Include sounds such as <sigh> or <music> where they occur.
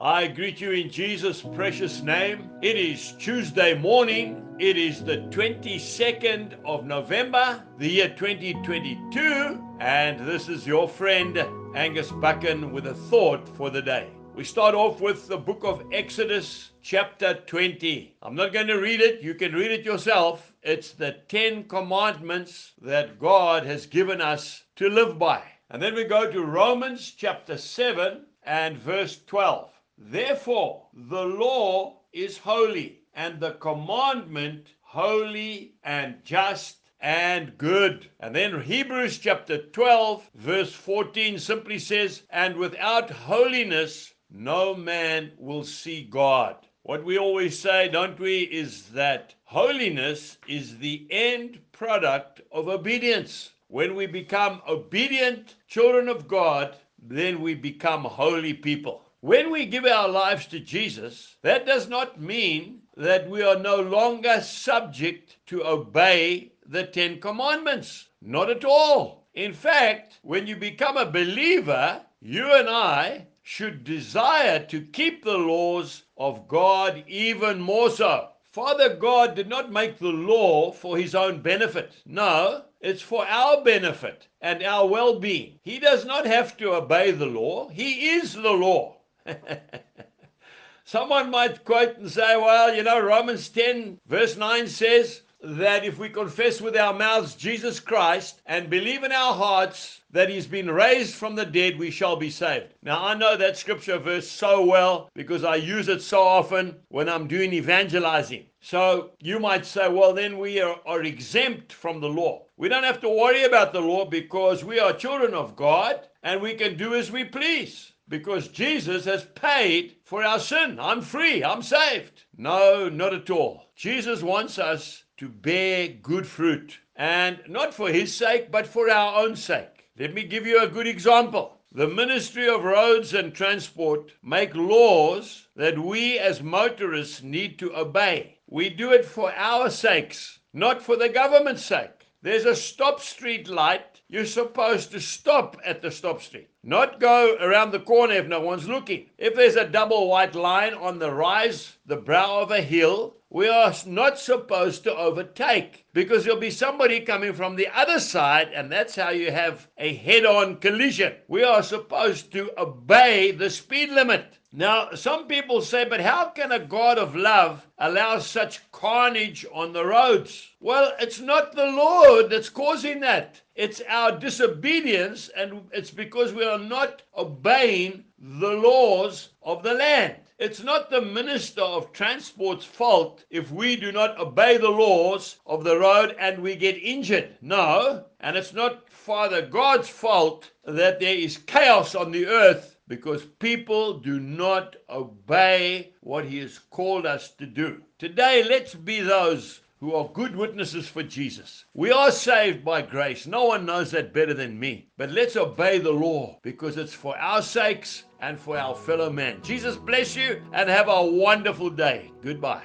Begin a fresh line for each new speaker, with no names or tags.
I greet you in Jesus' precious name. It is Tuesday morning. It is the 22nd of November, the year 2022, and this is your friend Angus Buchan with a thought for the day. We start off with the book of Exodus, chapter 20. I'm not going to read it, you can read it yourself. It's the 10 commandments that God has given us to live by. And then we go to Romans, chapter 7, and verse 12. Therefore, the law is holy, and the commandment holy and just and good. And then Hebrews chapter 12, verse 14 simply says, And without holiness, no man will see God. What we always say, don't we, is that holiness is the end product of obedience. When we become obedient children of God, then we become holy people. When we give our lives to Jesus, that does not mean that we are no longer subject to obey the Ten Commandments. Not at all. In fact, when you become a believer, you and I should desire to keep the laws of God even more so. Father God did not make the law for his own benefit. No, it's for our benefit and our well being. He does not have to obey the law, he is the law. <laughs> Someone might quote and say, well, you know, Romans 10, verse 9 says that if we confess with our mouths Jesus Christ and believe in our hearts that he's been raised from the dead, we shall be saved. Now, I know that scripture verse so well because I use it so often when I'm doing evangelizing. So you might say, well, then we are, are exempt from the law. We don't have to worry about the law because we are children of God and we can do as we please because Jesus has paid for our sin. I'm free, I'm saved. No, not at all. Jesus wants us to bear good fruit, and not for his sake, but for our own sake. Let me give you a good example. The Ministry of Roads and Transport make laws that we as motorists need to obey. We do it for our sakes, not for the government's sake. There's a stop street light. You're supposed to stop at the stop street not go around the corner if no one's looking. If there's a double white line on the rise, the brow of a hill, we are not supposed to overtake because there'll be somebody coming from the other side, and that's how you have a head on collision. We are supposed to obey the speed limit. Now, some people say, but how can a God of love allow such carnage on the roads? Well, it's not the Lord that's causing that. It's our disobedience, and it's because we are not obeying the laws of the land. It's not the Minister of Transport's fault if we do not obey the laws of the road and we get injured. No. And it's not Father God's fault that there is chaos on the earth because people do not obey what He has called us to do. Today, let's be those who are good witnesses for Jesus. We are saved by grace. No one knows that better than me. But let's obey the law because it's for our sakes and for our fellow man. Jesus bless you and have a wonderful day. Goodbye.